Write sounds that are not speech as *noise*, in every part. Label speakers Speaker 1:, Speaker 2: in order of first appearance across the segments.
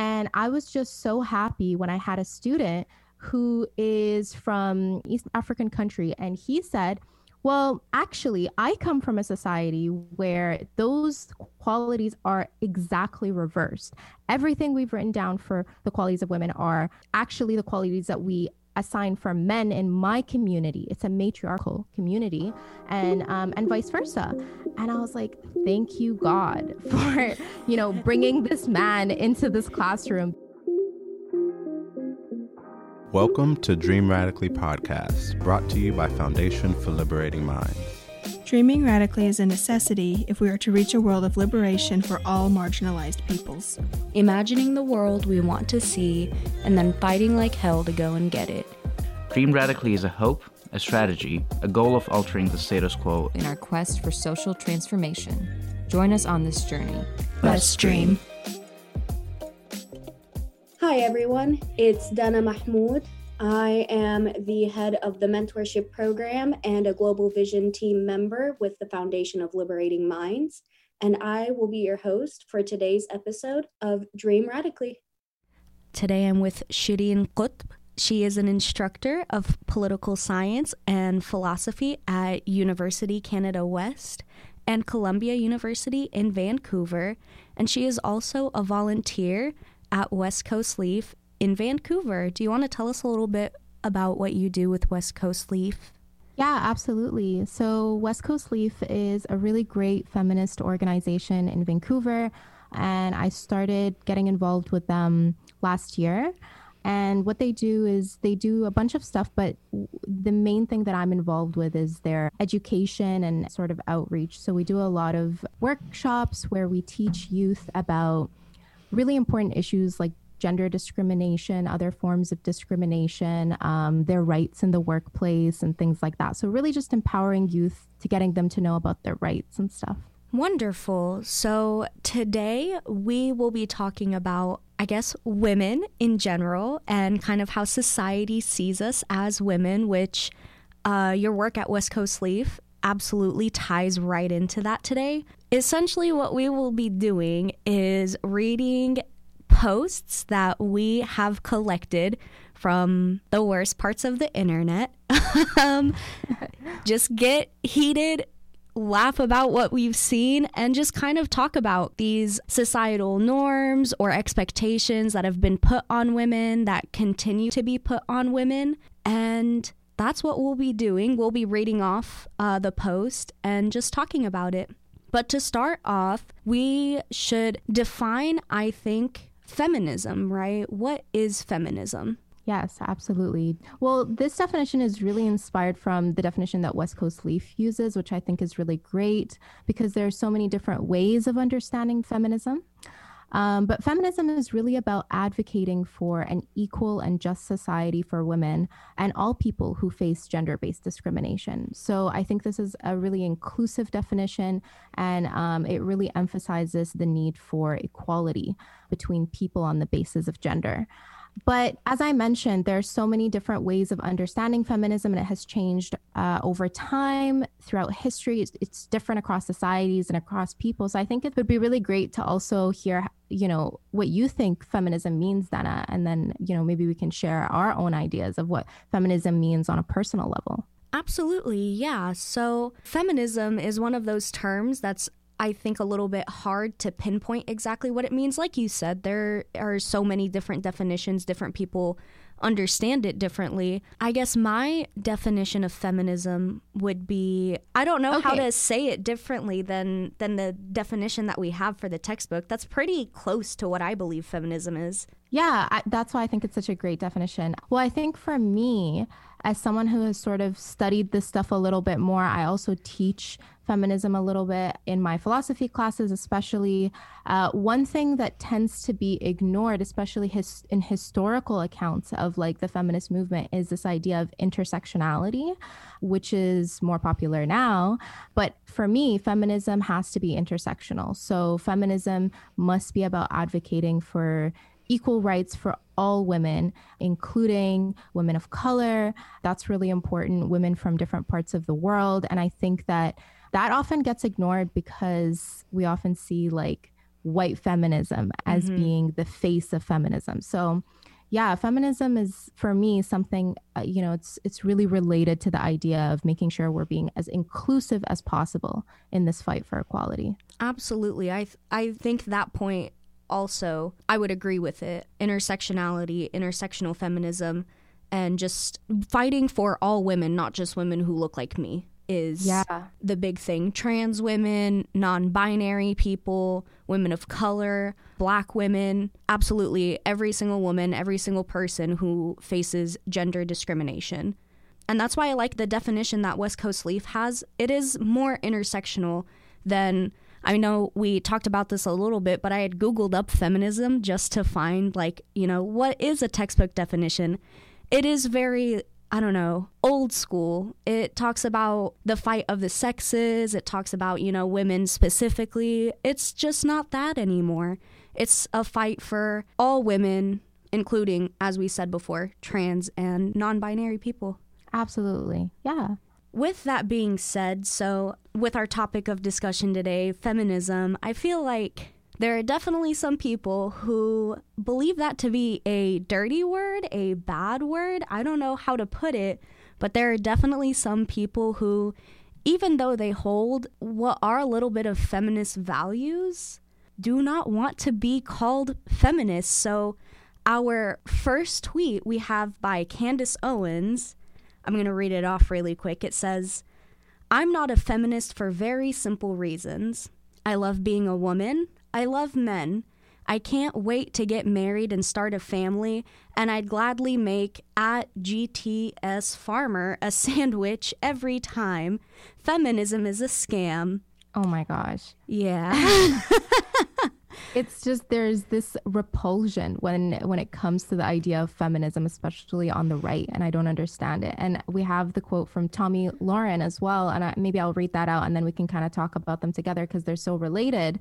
Speaker 1: And I was just so happy when I had a student who is from East African country and he said, well, actually, I come from a society where those qualities are exactly reversed. Everything we've written down for the qualities of women are actually the qualities that we assign for men in my community. It's a matriarchal community, and um, and vice versa. And I was like, thank you God *laughs* for you know bringing this man into this classroom.
Speaker 2: Welcome to Dream Radically podcast, brought to you by Foundation for Liberating Minds.
Speaker 3: Dreaming radically is a necessity if we are to reach a world of liberation for all marginalized peoples.
Speaker 4: Imagining the world we want to see and then fighting like hell to go and get it.
Speaker 5: Dream radically is a hope, a strategy, a goal of altering the status quo
Speaker 6: in our quest for social transformation. Join us on this journey.
Speaker 3: Let's dream.
Speaker 7: Hi, everyone. It's Dana Mahmoud. I am the head of the mentorship program and a Global Vision team member with the Foundation of Liberating Minds. And I will be your host for today's episode of Dream Radically.
Speaker 4: Today I'm with Shireen Qutb. She is an instructor of political science and philosophy at University Canada West and Columbia University in Vancouver. And she is also a volunteer at West Coast Leaf in Vancouver. Do you want to tell us a little bit about what you do with West Coast Leaf?
Speaker 1: Yeah, absolutely. So, West Coast Leaf is a really great feminist organization in Vancouver, and I started getting involved with them last year. And what they do is they do a bunch of stuff, but the main thing that I'm involved with is their education and sort of outreach. So we do a lot of workshops where we teach youth about really important issues like gender discrimination, other forms of discrimination, um, their rights in the workplace, and things like that. So, really just empowering youth to getting them to know about their rights and stuff.
Speaker 4: Wonderful. So, today we will be talking about, I guess, women in general and kind of how society sees us as women, which uh, your work at West Coast Leaf absolutely ties right into that today. Essentially, what we will be doing is reading posts that we have collected from the worst parts of the internet. *laughs* um, just get heated, laugh about what we've seen, and just kind of talk about these societal norms or expectations that have been put on women that continue to be put on women. And that's what we'll be doing. We'll be reading off uh, the post and just talking about it. But to start off, we should define, I think, feminism, right? What is feminism?
Speaker 1: Yes, absolutely. Well, this definition is really inspired from the definition that West Coast Leaf uses, which I think is really great because there are so many different ways of understanding feminism. Um, but feminism is really about advocating for an equal and just society for women and all people who face gender based discrimination. So I think this is a really inclusive definition and um, it really emphasizes the need for equality between people on the basis of gender. But as I mentioned, there are so many different ways of understanding feminism, and it has changed uh, over time throughout history. It's, it's, different across societies and across people. So I think it would be really great to also hear, you know, what you think feminism means, Dana, and then you know maybe we can share our own ideas of what feminism means on a personal level.
Speaker 4: Absolutely, yeah. So, feminism is one of those terms that's I think, a little bit hard to pinpoint exactly what it means. Like you said, there are so many different definitions, different people understand it differently. I guess my definition of feminism would be I don't know okay. how to say it differently than than the definition that we have for the textbook. That's pretty close to what I believe feminism is.
Speaker 1: Yeah, I, that's why I think it's such a great definition. Well, I think for me, as someone who has sort of studied this stuff a little bit more, I also teach feminism a little bit in my philosophy classes, especially. Uh, one thing that tends to be ignored, especially his, in historical accounts of like the feminist movement, is this idea of intersectionality, which is more popular now. But for me, feminism has to be intersectional. So feminism must be about advocating for equal rights for all women, including women of color. That's really important, women from different parts of the world. And I think that that often gets ignored because we often see like white feminism as
Speaker 4: Mhm.
Speaker 1: being the face of feminism. So, yeah, feminism is for me something uh, you know it's it's really related to the idea of making sure we're being as inclusive as possible in this fight for equality.
Speaker 4: Absolutely. I th- I think that point also I would agree with it. Intersectionality, intersectional feminism and just fighting for all women, not just women who look like me is
Speaker 1: Yeah.
Speaker 4: the big thing. Trans women, non-binary people, women of color, black women, absolutely every single woman, every single person who faces gender discrimination. And that's why I like the definition that West Coast Leaf has. It is more intersectional than I know we talked about this a little bit, but I had Googled up feminism just to find, like, you know, what is a textbook definition? It is very, I don't know, old school. It talks about the fight of the sexes, it talks about, you know, women specifically. It's just not that anymore. It's a fight for all women, including, as we said before, trans and non binary people.
Speaker 1: Absolutely. Yeah.
Speaker 4: With that being said, so with our topic of discussion today, feminism, I feel like there are definitely some people who believe that to be a dirty word, a bad word. I don't know how to put it, but there are definitely some people who, even though they hold what are a little bit of feminist values, do not want to be called feminists. So, our first tweet we have by Candace Owens. I'm going to read it off really quick. It says, I'm not a feminist for very simple reasons. I love being a woman. I love men. I can't wait to get married and start a family, and I'd gladly make at GTS Farmer a *laughs* sandwich every time. Feminism is a scam.
Speaker 1: Oh my gosh.
Speaker 4: Yeah. *laughs* *laughs*
Speaker 1: it's just there's this repulsion when when it comes to the idea of feminism especially on the right and i don't understand it. And we have the quote from Tomi Lahren as well and I, maybe i'll read that out and then we can kind of talk about them together because they're so related.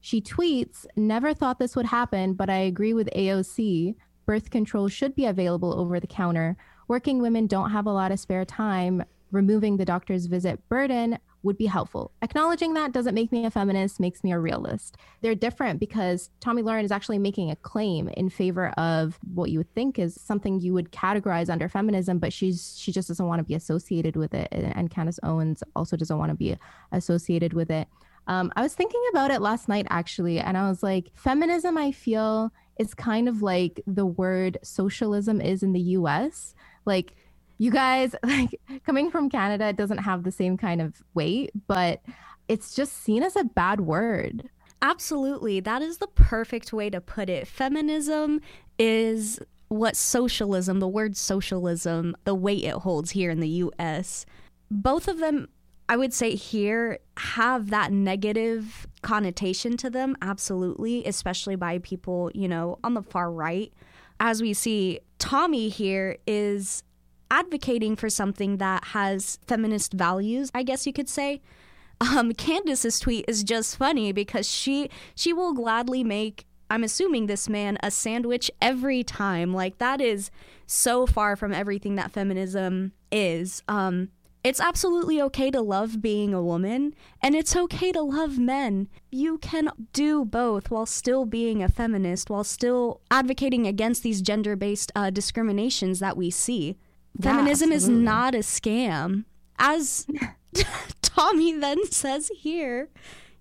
Speaker 1: She tweets never thought this would happen but i agree with aoc birth control should be available over the counter. Working women don't have a lot of spare time. Removing the doctor's visit burden would be helpful. Acknowledging that doesn't make me a feminist, makes me a realist. They're different because Tomi Lahren is actually making a claim in favor of what you would think is something you would categorize under feminism, but she's she just doesn't want to be associated with it. And Candace Owens also doesn't want to be associated with it. Um, I was thinking about it last night actually, and I was like, feminism, I feel, is kind of like the word socialism is in the US. Like you guys *laughs* like coming from Canada it doesn't have the same kind of weight, but it's just seen as a bad word.
Speaker 4: Absolutely. That is the perfect way to put it. Feminism is what socialism, the word socialism, the weight it holds here in the US. Both of them, I would say, here have that negative connotation to them, absolutely, especially by people, you know, on the far right. As we see, Tomi here is advocating for something that has feminist values, I guess you could say. Um, *laughs* Candace's tweet is just funny because she she will gladly make I'm assuming this man a sandwich every time. Like that is so far from everything that feminism is. Um, it's absolutely okay to love being a woman, and it's okay to love men. You can do both while still being a feminist, while still advocating against these gender based uh, discriminations that we see.
Speaker 1: Yeah,
Speaker 4: Feminism is not a scam. As *laughs* *laughs* Tomi then says here,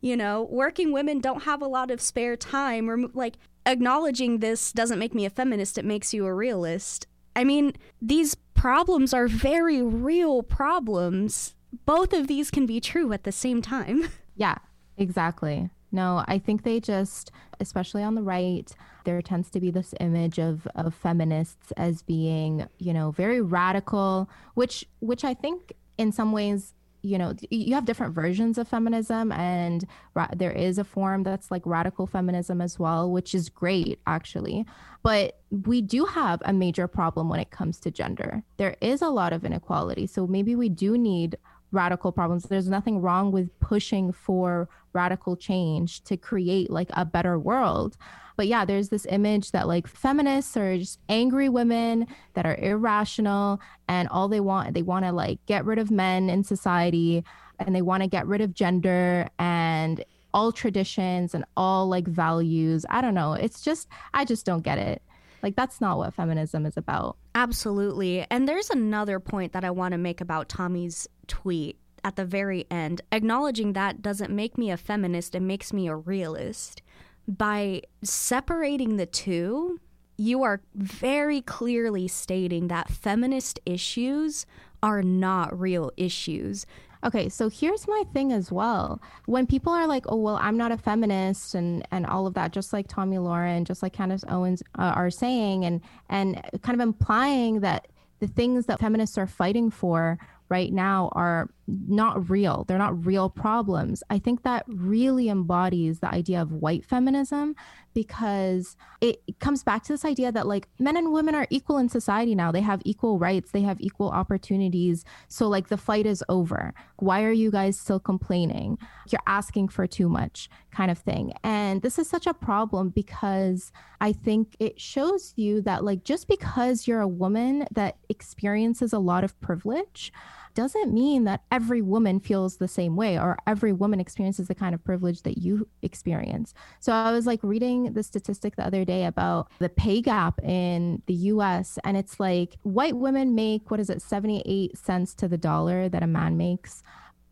Speaker 4: you know, working women don't have a lot of spare time. Or like acknowledging this doesn't make me a feminist, it makes you a realist. I mean, these problems are very real problems. Both of these can be true at the same time. *laughs*
Speaker 1: Yeah, exactly. No, I think they just, especially on the right, there tends to be this image of, of feminists as being, you know, very radical, which which I think in some ways, you know, you have different versions of feminism, and ra- there is a form that's like radical feminism as well, which is great actually. But we do have a major problem when it comes to gender. There is a lot of inequality, so maybe we do need radical problems. There's nothing wrong with pushing for radical change to create like a better world. But yeah, there's this image that like feminists are just angry women that are irrational and all they want they want to like get rid of men in society and they want to get rid of gender and all traditions and all like values. I don't know. It's just, I just don't get it. Like, that's not what feminism is about.
Speaker 4: Absolutely. And there's another point that I want to make about Tomi's tweet at the very end. Acknowledging that doesn't make me a feminist, it makes me a realist. By separating the two, you are very clearly stating that feminist issues are not real issues.
Speaker 1: Okay, so here's my thing as well. When people are like, "Oh, well, I'm not a feminist," and and all of that, just like Tomi Lahren, just like Candace Owens uh, are saying, and and kind of implying that the things that feminists are fighting for right now are not real. They're not real problems. I think that really embodies the idea of white feminism because it comes back to this idea that like men and women are equal in society now. They have equal rights, they have equal opportunities. So like the fight is over. Why are you guys still complaining? You're asking for too much kind of thing. And this is such a problem because I think it shows you that like just because you're a woman that experiences a lot of privilege doesn't mean that every woman feels the same way or every woman experiences the kind of privilege that you experience. So I was like reading the statistic the other day about the pay gap in the US, and it's like white women make, what is it, 78 cents to the dollar that a man makes.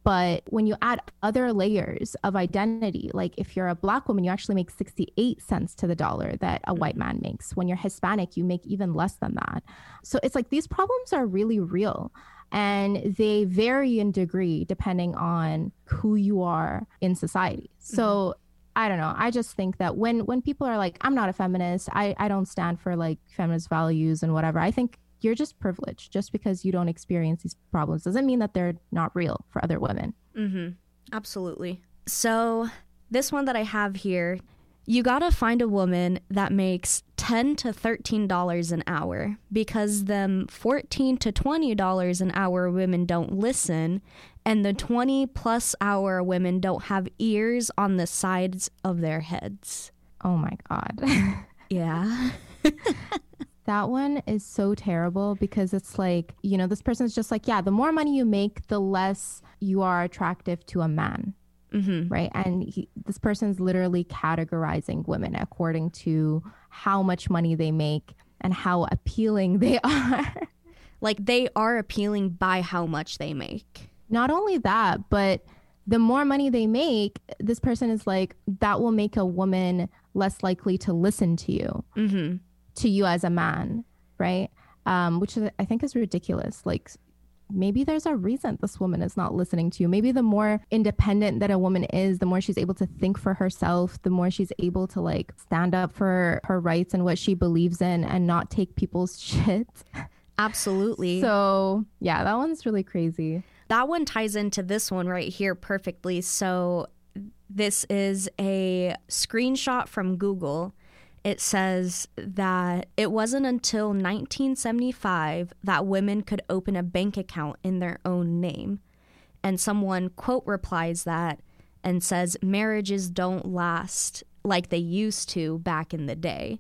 Speaker 1: But when you add other layers of identity, like if you're a black woman, you actually make 68 cents to the dollar that a white man makes. When you're Hispanic, you make even less than that. So it's like these problems are really real and they vary in degree depending on who you are in society. So mm-hmm. I don't know. I just think that when when people are like, I'm not a feminist, I, I don't stand for like feminist values and whatever, I think you're just privileged. Just because you don't experience these problems doesn't mean that they're not real for other women.
Speaker 4: Mm-hmm. Absolutely. So this one that I have here you gotta find a woman that makes 10 to 13 dollars an hour because them 14 to 20 dollars an hour women don't listen and the 20 plus hour women don't have ears on the sides of their heads.
Speaker 1: Oh my god. *laughs*
Speaker 4: Yeah. *laughs*
Speaker 1: That one is so terrible because it's like you know this person's just like yeah the more money you make the less you are attractive to a man Mm-hmm. Right. And he, this person's literally categorizing women according to how much money they make and how appealing they *laughs* are.
Speaker 4: like they are appealing by how much they make.
Speaker 1: Not only that, but the more money they make, this person is like, that will make a woman less likely to listen to you, mm-hmm. to you as a man. Right. Um, which I think is ridiculous. Like maybe there's a reason this woman is not listening to you. Maybe the more independent that a woman is, the more she's able to think for herself, the more she's able to like stand up for her rights and what she believes in and not take people's *laughs* shit.
Speaker 4: Absolutely.
Speaker 1: So, yeah, that one's really crazy.
Speaker 4: That one ties into this one right here perfectly. So, this is a screenshot from Google it says that it wasn't until 1975 that women could open a bank account in their own name. And someone, quote, replies that and says, marriages don't last like they used to back in the day.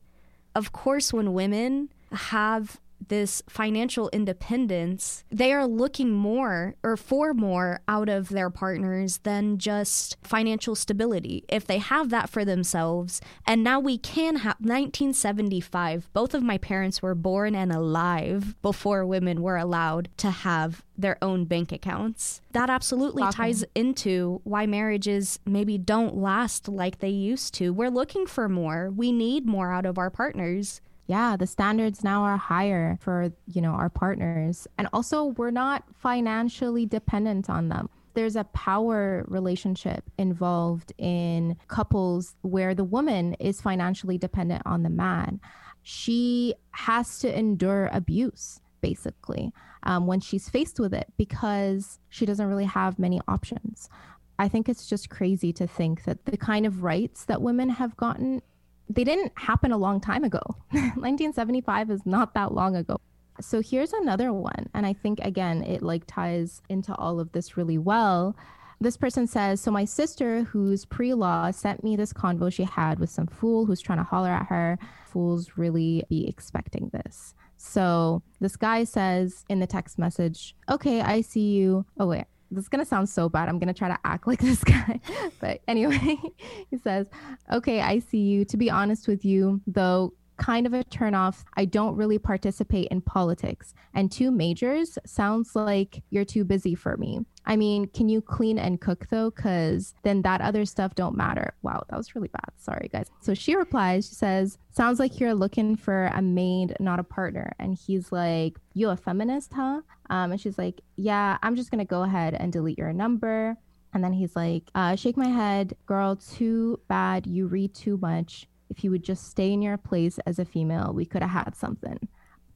Speaker 4: Of course, when women have this financial independence, they are looking more or for more out of their partners than just financial stability. If they have that for themselves, and now we can have 1975, both of my parents were born and alive before women were allowed to have their own bank accounts. That absolutely ties into why marriages maybe don't last like they used to. We're looking for more. We need more out of our partners
Speaker 1: yeah, the standards now are higher for, you know, our partners. And also we're not financially dependent on them. There's a power relationship involved in couples where the woman is financially dependent on the man. She has to endure abuse basically um, when she's faced with it because she doesn't really have many options. I think it's just crazy to think that the kind of rights that women have gotten they didn't happen a long time ago. *laughs* 1975 is not that long ago. So here's another one. And I think, again, it like ties into all of this really well. This person says, So my sister, who's pre law, sent me this convo she had with some fool who's trying to holler at her. Fools really be expecting this. So this guy says in the text message, Okay, I see you. Oh, wait. This is gonna sound so bad. I'm gonna try to act like *laughs* this guy. but anyway, *laughs* he says, Okay, I see you. To be honest with you, though, kind of a turnoff. I don't really participate in politics. And two majors sounds like you're too busy for me. I mean, can you clean and cook though? Cause then that other stuff don't matter. Wow, that was really bad. Sorry guys. So she replies, she says, Sounds like you're looking for a maid, not a partner. And he's like, You a feminist, huh? Um, and she's like, Yeah, I'm just gonna go ahead and delete your number. And then he's like, uh, Shake my head, girl, too bad. You read too much if you would just stay in your place as a female, we could have had something.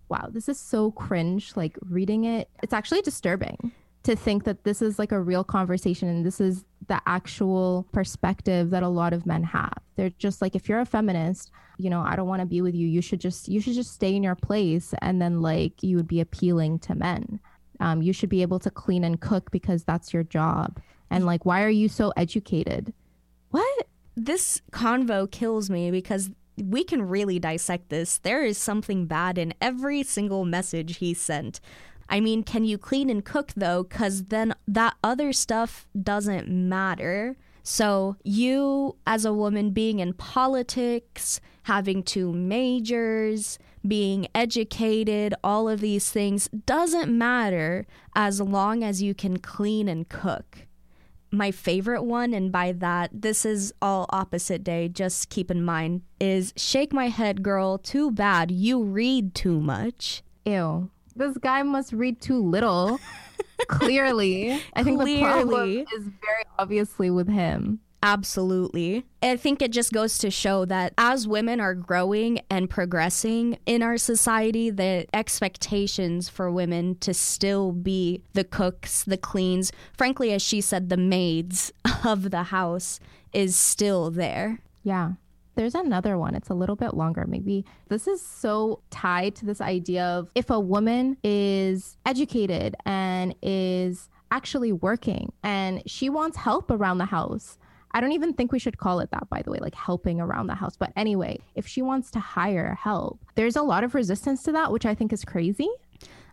Speaker 1: Wow, this is so cringe. Like reading it, it's actually disturbing to think that this is like a real conversation and this is the actual perspective that a lot of men have. They're just like if you're a feminist, you know, I don't want to be with you. You should just you should just stay in your place and then like you would be appealing to men. Um, you should be able to clean and cook because that's your job. And like why are you so educated? What?
Speaker 4: This convo kills me because we can really dissect this. There is something bad in every single message he sent. I mean, can you clean and cook though? Because then that other stuff doesn't matter. So, you as a woman being in politics, having two majors, being educated, all of these things doesn't matter as long as you can clean and cook my favorite one, and by that, this is all opposite day, just keep in mind, is Shake My Head Girl, too bad, you read too much.
Speaker 1: Ew. This guy must read too little. *laughs* Clearly. I think
Speaker 4: Clearly.
Speaker 1: the problem is very obviously with him.
Speaker 4: Absolutely. I think it just goes to show that as women are growing and progressing in our society, the expectations for women to still be the cooks, the cleans, frankly, as she said, the maids *laughs* of the house is still there.
Speaker 1: Yeah. There's another one. It's a little bit longer. Maybe this is so tied to this idea of if a woman is educated and is actually working and she wants help around the house I don't even think we should call it that, by the way, like helping around the house. But anyway, if she wants to hire help, there's a lot of resistance to that, which I think is crazy.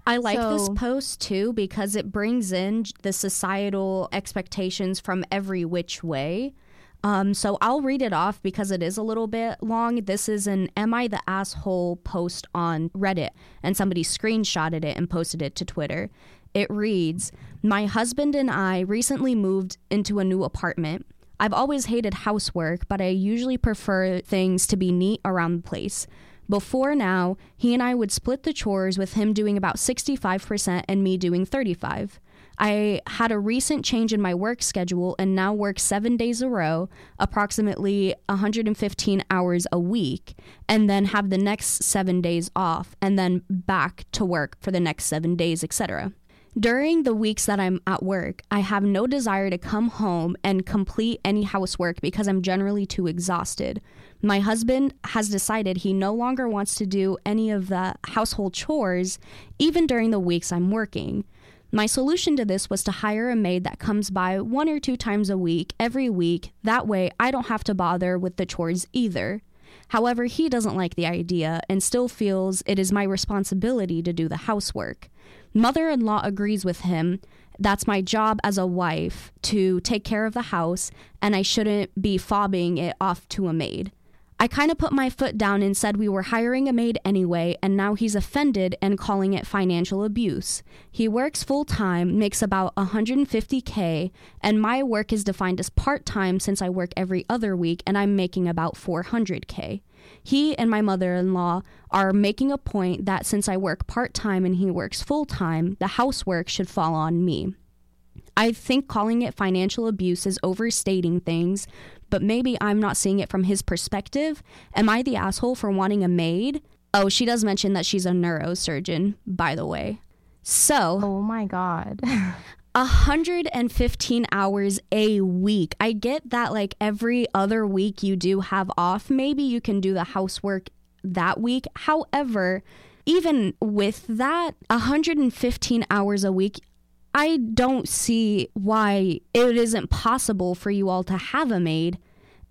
Speaker 4: I like
Speaker 1: So-
Speaker 4: this post too because it brings in the societal expectations from every which way. Um, so I'll read it off because it is a little bit long. This is an Am I the Asshole post on Reddit, and somebody screenshotted it and posted it to Twitter. It reads My husband and I recently moved into a new apartment. I've always hated housework, but I usually prefer things to be neat around the place. Before now, he and I would split the chores with him doing about 65% and me doing 35. I had a recent change in my work schedule and now work 7 days a row, approximately 115 hours a week, and then have the next 7 days off and then back to work for the next 7 days, etc. During the weeks that I'm at work, I have no desire to come home and complete any housework because I'm generally too exhausted. My husband has decided he no longer wants to do any of the household chores, even during the weeks I'm working. My solution to this was to hire a maid that comes by one or two times a week, every week. That way, I don't have to bother with the chores either. However, he doesn't like the idea and still feels it is my responsibility to do the housework. Mother in law agrees with him. That's my job as a wife to take care of the house, and I shouldn't be fobbing it off to a maid. I kind of put my foot down and said we were hiring a maid anyway, and now he's offended and calling it financial abuse. He works full time, makes about 150k, and my work is defined as part time since I work every other week and I'm making about 400k. He and my mother in law are making a point that since I work part time and he works full time, the housework should fall on me. I think calling it financial abuse is overstating things, but maybe I'm not seeing it from his perspective. Am I the asshole for wanting a maid? Oh, she does mention that she's a neurosurgeon, by the way. So,
Speaker 1: Oh my God. *laughs*
Speaker 4: 115 hours a week. I get that, like, every other week you do have off. Maybe you can do the housework that week. However, even with that, 115 hours a week, I don't see why it isn't possible for you all to have a maid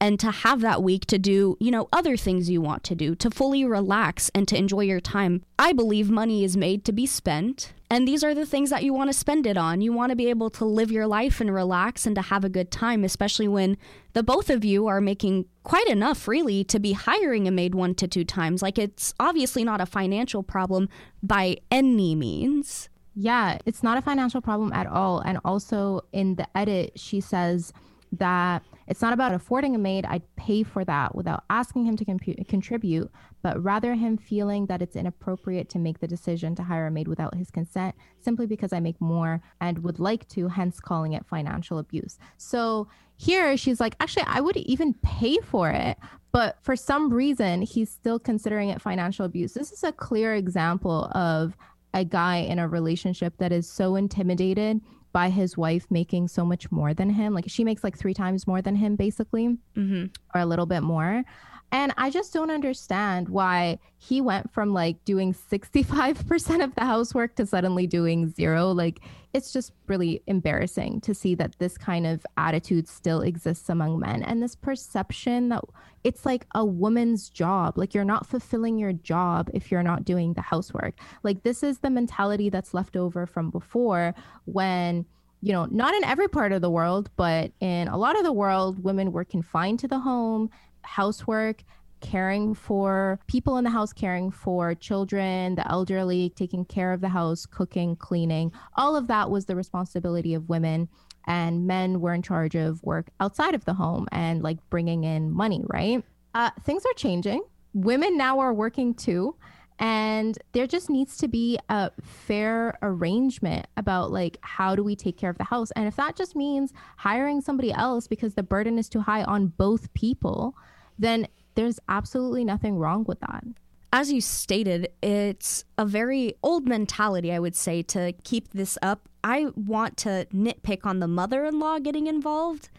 Speaker 4: and to have that week to do, you know, other things you want to do, to fully relax and to enjoy your time. I believe money is made to be spent. And these are the things that you want to spend it on. You want to be able to live your life and relax and to have a good time, especially when the both of you are making quite enough, really, to be hiring a maid one to two times. Like, it's obviously not a financial problem by any means.
Speaker 1: Yeah, it's not a financial problem at all. And also in the edit, she says that it's not about affording a maid. I'd pay for that without asking him to compu- contribute, but rather him feeling that it's inappropriate to make the decision to hire a maid without his consent simply because I make more and would like to, hence calling it financial abuse. So here she's like, actually, I would even pay for it. But for some reason, he's still considering it financial abuse. This is a clear example of a guy in a relationship that is so intimidated by his wife making so much more than him. Like she makes like three times more than him, basically, mm-hmm. or a little bit more. And I just don't understand why he went from like doing 65% of the housework to suddenly doing zero. Like, it's just really embarrassing to see that this kind of attitude still exists among men and this perception that it's like a woman's job. Like, you're not fulfilling your job if you're not doing the housework. Like, this is the mentality that's left over from before when you know, not in every part of the world, but in a lot of the world, women were confined to the home housework, caring for people in the house, caring for children, the elderly, taking care of the house, cooking, cleaning. All of that was the responsibility of women. And men were in charge of work outside of the home and like bringing in money, right? Uh, things are changing. Women now are working too. And there just needs to be a fair arrangement about like how do we take care of the house. And if that just means hiring somebody else because the burden is too high on both people, then there's absolutely nothing wrong with that.
Speaker 4: As you stated, it's a very old mentality, I would say, to keep this up. I want to nitpick on the mother in law getting involved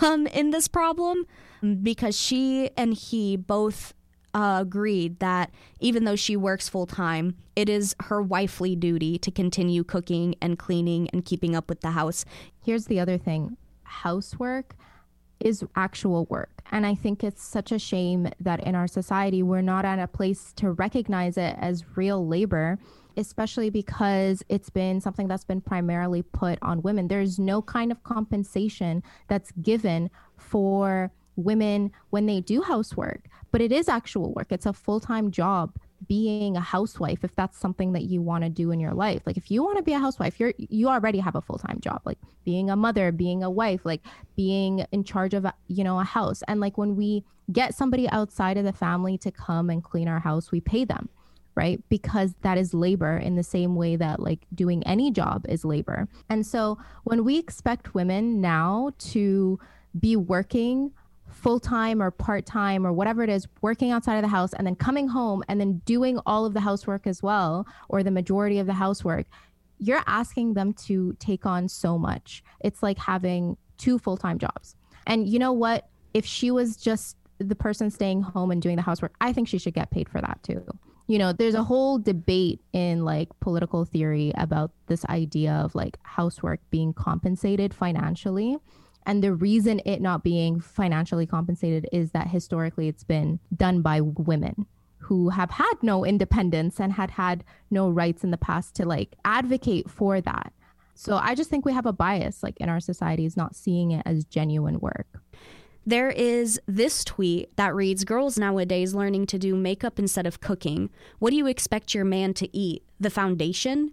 Speaker 4: um, in this problem because she and he both uh, agreed that even though she works full time, it is her wifely duty to continue cooking and cleaning and keeping up with the house.
Speaker 1: Here's the other thing housework is actual work. And I think it's such a shame that in our society, we're not at a place to recognize it as real labor, especially because it's been something that's been primarily put on women. There's no kind of compensation that's given for women when they do housework, but it is actual work. It's a full time job being a housewife if that's something that you want to do in your life. Like if you want to be a housewife you're you already have a full-time job like being a mother being a wife like being in charge of you know a house. And like when we get somebody outside of the family to come and clean our house we pay them right? Because that is labor in the same way that like doing any job is labor. And so when we expect women now to be working full time or part time or whatever it is, working outside of the house and then coming home and then doing all of the housework as well, or the majority of the housework, you're asking them to take on so much. It's like having two full time jobs. And you know what? If she was just the person staying home and doing the housework, I think she should get paid for that too. You know, there's a whole debate in like political theory about this idea of like housework being compensated financially. And the reason it not being financially compensated is that historically it's been done by women who have had no independence and had had no rights in the past to like advocate for that. So I just think we have a bias like in our societies not seeing it as genuine work.
Speaker 4: There is this tweet that reads Girls nowadays learning to do makeup instead of cooking. What do you expect your man to eat? The foundation?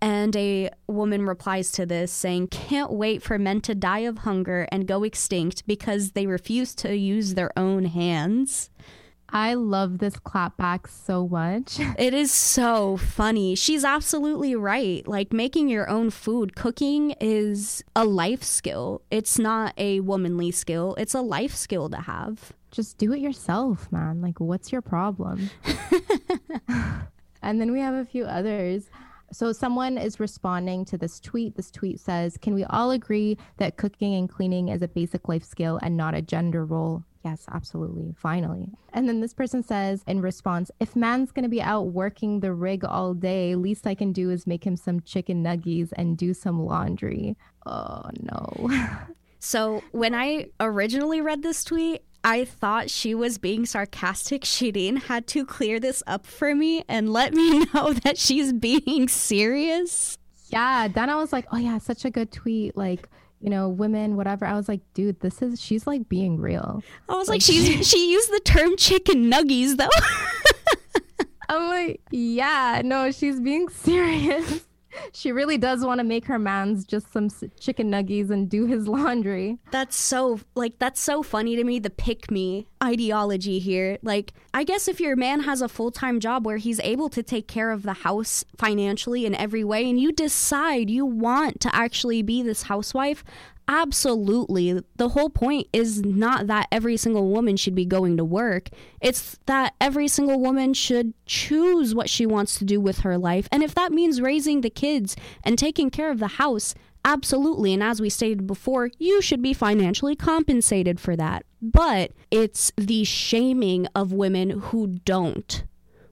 Speaker 4: And a woman replies to this saying, Can't wait for men to die of hunger and go extinct because they refuse to use their own hands.
Speaker 1: I love this clapback so much. *laughs*
Speaker 4: It is so funny. She's absolutely right. Like making your own food, cooking is a life skill. It's not a womanly skill, it's a life skill to have.
Speaker 1: Just do it yourself, man. Like, what's your problem? *laughs* *laughs* and then we have a few others. So someone is responding to this tweet. This tweet says, Can we all agree that cooking and cleaning is a basic life skill and not a gender role? Yes, absolutely. Finally. And then this person says in response, if man's going to be out working the rig all day, least I can do is make him some chicken nuggies and do some laundry. Oh, no. *laughs*
Speaker 4: So when I originally read this tweet, I thought she was being sarcastic. She didn't had to clear this up for me and let me *laughs* know that she's being serious.
Speaker 1: Yeah. Then I was like, oh, yeah, such a good tweet. Like, you know, women, whatever. I was like, dude, this is, she's like being real.
Speaker 4: I was like, like she's, *laughs* she used the term chicken nuggies though. *laughs*
Speaker 1: I'm like, yeah, no, she's being serious she really does want to make her man's just some chicken nuggies and do his *laughs* laundry.
Speaker 4: That's so like that's so funny to me the pick me ideology here. Like I guess if your man has a full-time job where he's able to take care of the house financially in every way and you decide you want to actually be this housewife, Absolutely. The whole point is not that every single woman should be going to work. It's that every single woman should choose what she wants to do with her life. And if that means raising the kids and taking care of the house, absolutely. And as we stated before, you should be financially compensated for that. But it's the shaming of women who don't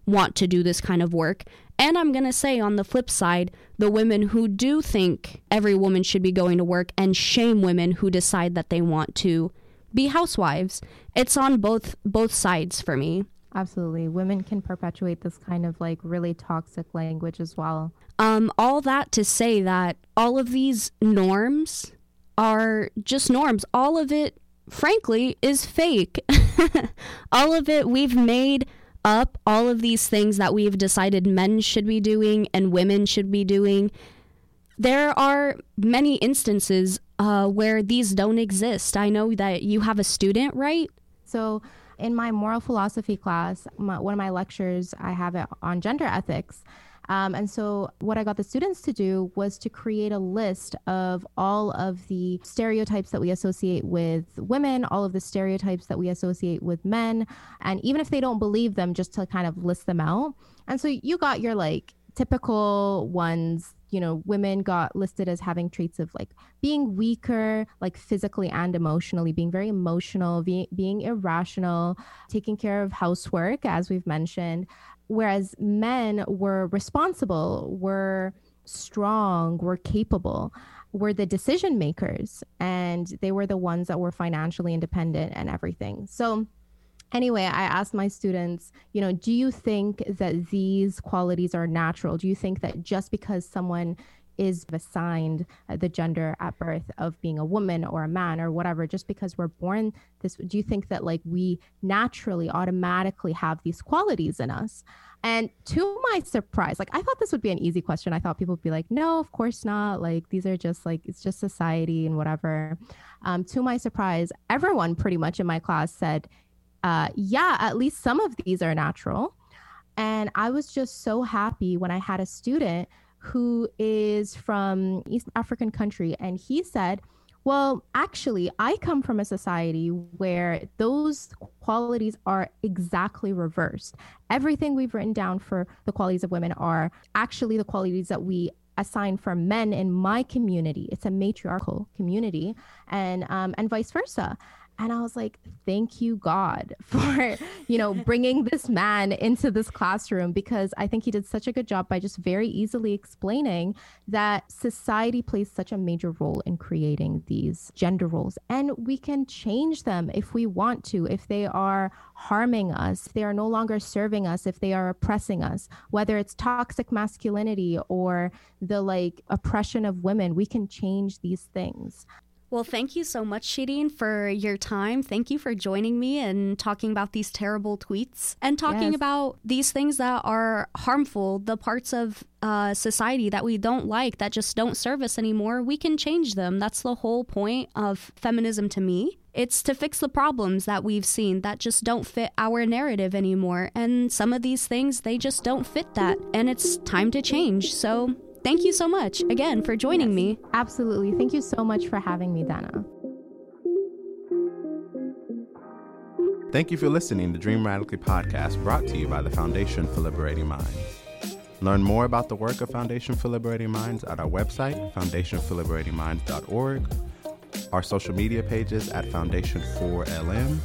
Speaker 4: want to do this kind of work and I'm going to say on the flip side, the women who do think every woman should be going to work and shame women who decide that they want to be housewives. It's on both both sides for me.
Speaker 1: Absolutely. Women can perpetuate this kind of like really toxic language as well.
Speaker 4: Um all that to say that all of these norms are just norms. All of it frankly is fake. *laughs* all of it we've made up all of these things that we've decided men should be doing and women should be doing. There are many instances uh, where these don't exist. I know that you have a student, right?
Speaker 1: So, in my moral philosophy class, my, one of my lectures, I have it on gender ethics. Um, and so, what I got the students to do was to create a list of all of the stereotypes that we associate with women, all of the stereotypes that we associate with men. And even if they don't believe them, just to kind of list them out. And so, you got your like typical ones you know, women got listed as having traits of like being weaker, like physically and emotionally, being very emotional, being, being irrational, taking care of housework, as we've mentioned, whereas men were responsible, were strong, were capable, were the decision makers, and they were the ones that were financially independent and everything. So, anyway, I asked my students, you know, do you think that these qualities are natural? Do you think that just because someone is assigned uh, the gender at birth of being a woman or a man or whatever just because we're born this do you think that like we naturally automatically have these qualities in us? And to my surprise like i thought this would be an easy question. I thought people would be like no of course not. Like these are just like it's just society and whatever. Um, to my surprise everyone pretty much in my class said uh, yeah at least some of these are natural. And i was just so happy when i had a student who is from East African country, and he said, well, actually, I come from a society where those qualities are exactly reversed. Everything we've written down for the qualities of women are actually the qualities that we assign for men in my community. It's a matriarchal community, and um, and vice versa and i was like thank you god *laughs* for you know bringing this man into this classroom because i think he did such a good job by just very easily explaining that society plays such a major role in creating these gender roles. And we can change them if we want to if they are harming us they are no longer serving us if they are oppressing us whether it's toxic masculinity or the like oppression of women we can change these things
Speaker 4: well, thank you so much, Shireen, for your time. Thank you for joining me and talking about these terrible tweets and talking yes. about these things that are harmful, the parts of uh, society that we don't like, that just don't serve us anymore. We can change them. That's the whole point of feminism to me. It's to fix the problems that we've seen that just don't fit our narrative anymore. And some of these things, they just don't fit that. And it's time to change. So thank you so much again for joining yes, me.
Speaker 1: Absolutely. Thank you so much for having me, Dana.
Speaker 2: Thank you for listening to Dream Radically podcast brought to you by the Foundation for Liberating Minds. Learn more about the work of Foundation for Liberating Minds at our website, foundationforliberatingminds.org, our social media pages at Foundation4LM,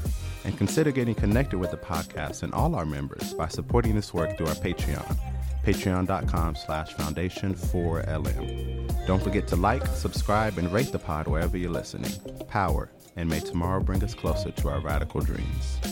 Speaker 2: and consider getting connected with the podcast and all our members by supporting this work through our Patreon patreon.com slash foundation for LM. Don't forget to like, subscribe, and rate the pod wherever you're listening. Power, and may tomorrow bring us closer to our radical dreams.